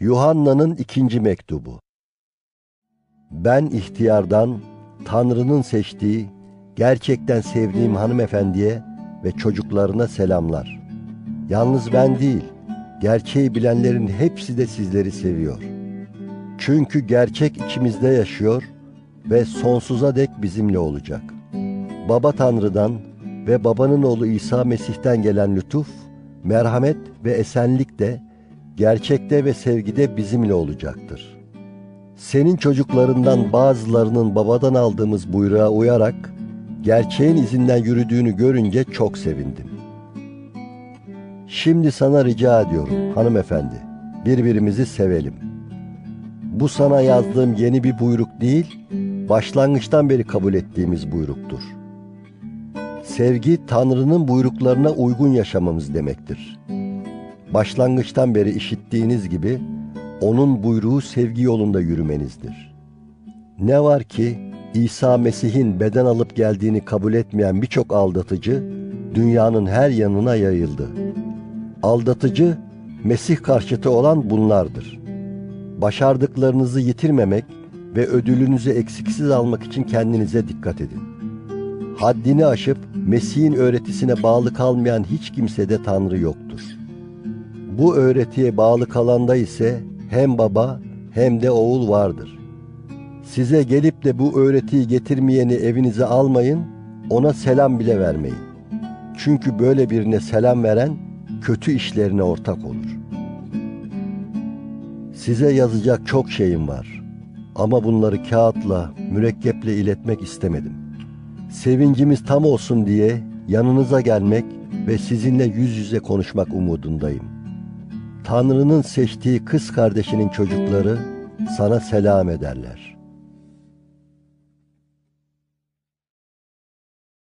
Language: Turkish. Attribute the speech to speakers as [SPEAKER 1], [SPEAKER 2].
[SPEAKER 1] Yuhanna'nın ikinci mektubu. Ben ihtiyardan, Tanrı'nın seçtiği, gerçekten sevdiğim hanımefendiye ve çocuklarına selamlar. Yalnız ben değil, gerçeği bilenlerin hepsi de sizleri seviyor. Çünkü gerçek içimizde yaşıyor ve sonsuza dek bizimle olacak. Baba Tanrı'dan ve babanın oğlu İsa Mesih'ten gelen lütuf, merhamet ve esenlik de gerçekte ve sevgide bizimle olacaktır. Senin çocuklarından bazılarının babadan aldığımız buyruğa uyarak gerçeğin izinden yürüdüğünü görünce çok sevindim. Şimdi sana rica ediyorum hanımefendi, birbirimizi sevelim. Bu sana yazdığım yeni bir buyruk değil, başlangıçtan beri kabul ettiğimiz buyruktur. Sevgi Tanrı'nın buyruklarına uygun yaşamamız demektir. Başlangıçtan beri işittiğiniz gibi onun buyruğu sevgi yolunda yürümenizdir. Ne var ki İsa Mesih'in beden alıp geldiğini kabul etmeyen birçok aldatıcı dünyanın her yanına yayıldı. Aldatıcı Mesih karşıtı olan bunlardır. Başardıklarınızı yitirmemek ve ödülünüzü eksiksiz almak için kendinize dikkat edin. Haddini aşıp Mesih'in öğretisine bağlı kalmayan hiç kimsede Tanrı yoktur. Bu öğretiye bağlı kalanda ise hem baba hem de oğul vardır. Size gelip de bu öğretiyi getirmeyeni evinize almayın, ona selam bile vermeyin. Çünkü böyle birine selam veren kötü işlerine ortak olur. Size yazacak çok şeyim var ama bunları kağıtla, mürekkeple iletmek istemedim. Sevincimiz tam olsun diye yanınıza gelmek ve sizinle yüz yüze konuşmak umudundayım. Tanrı'nın seçtiği kız kardeşinin çocukları sana selam ederler.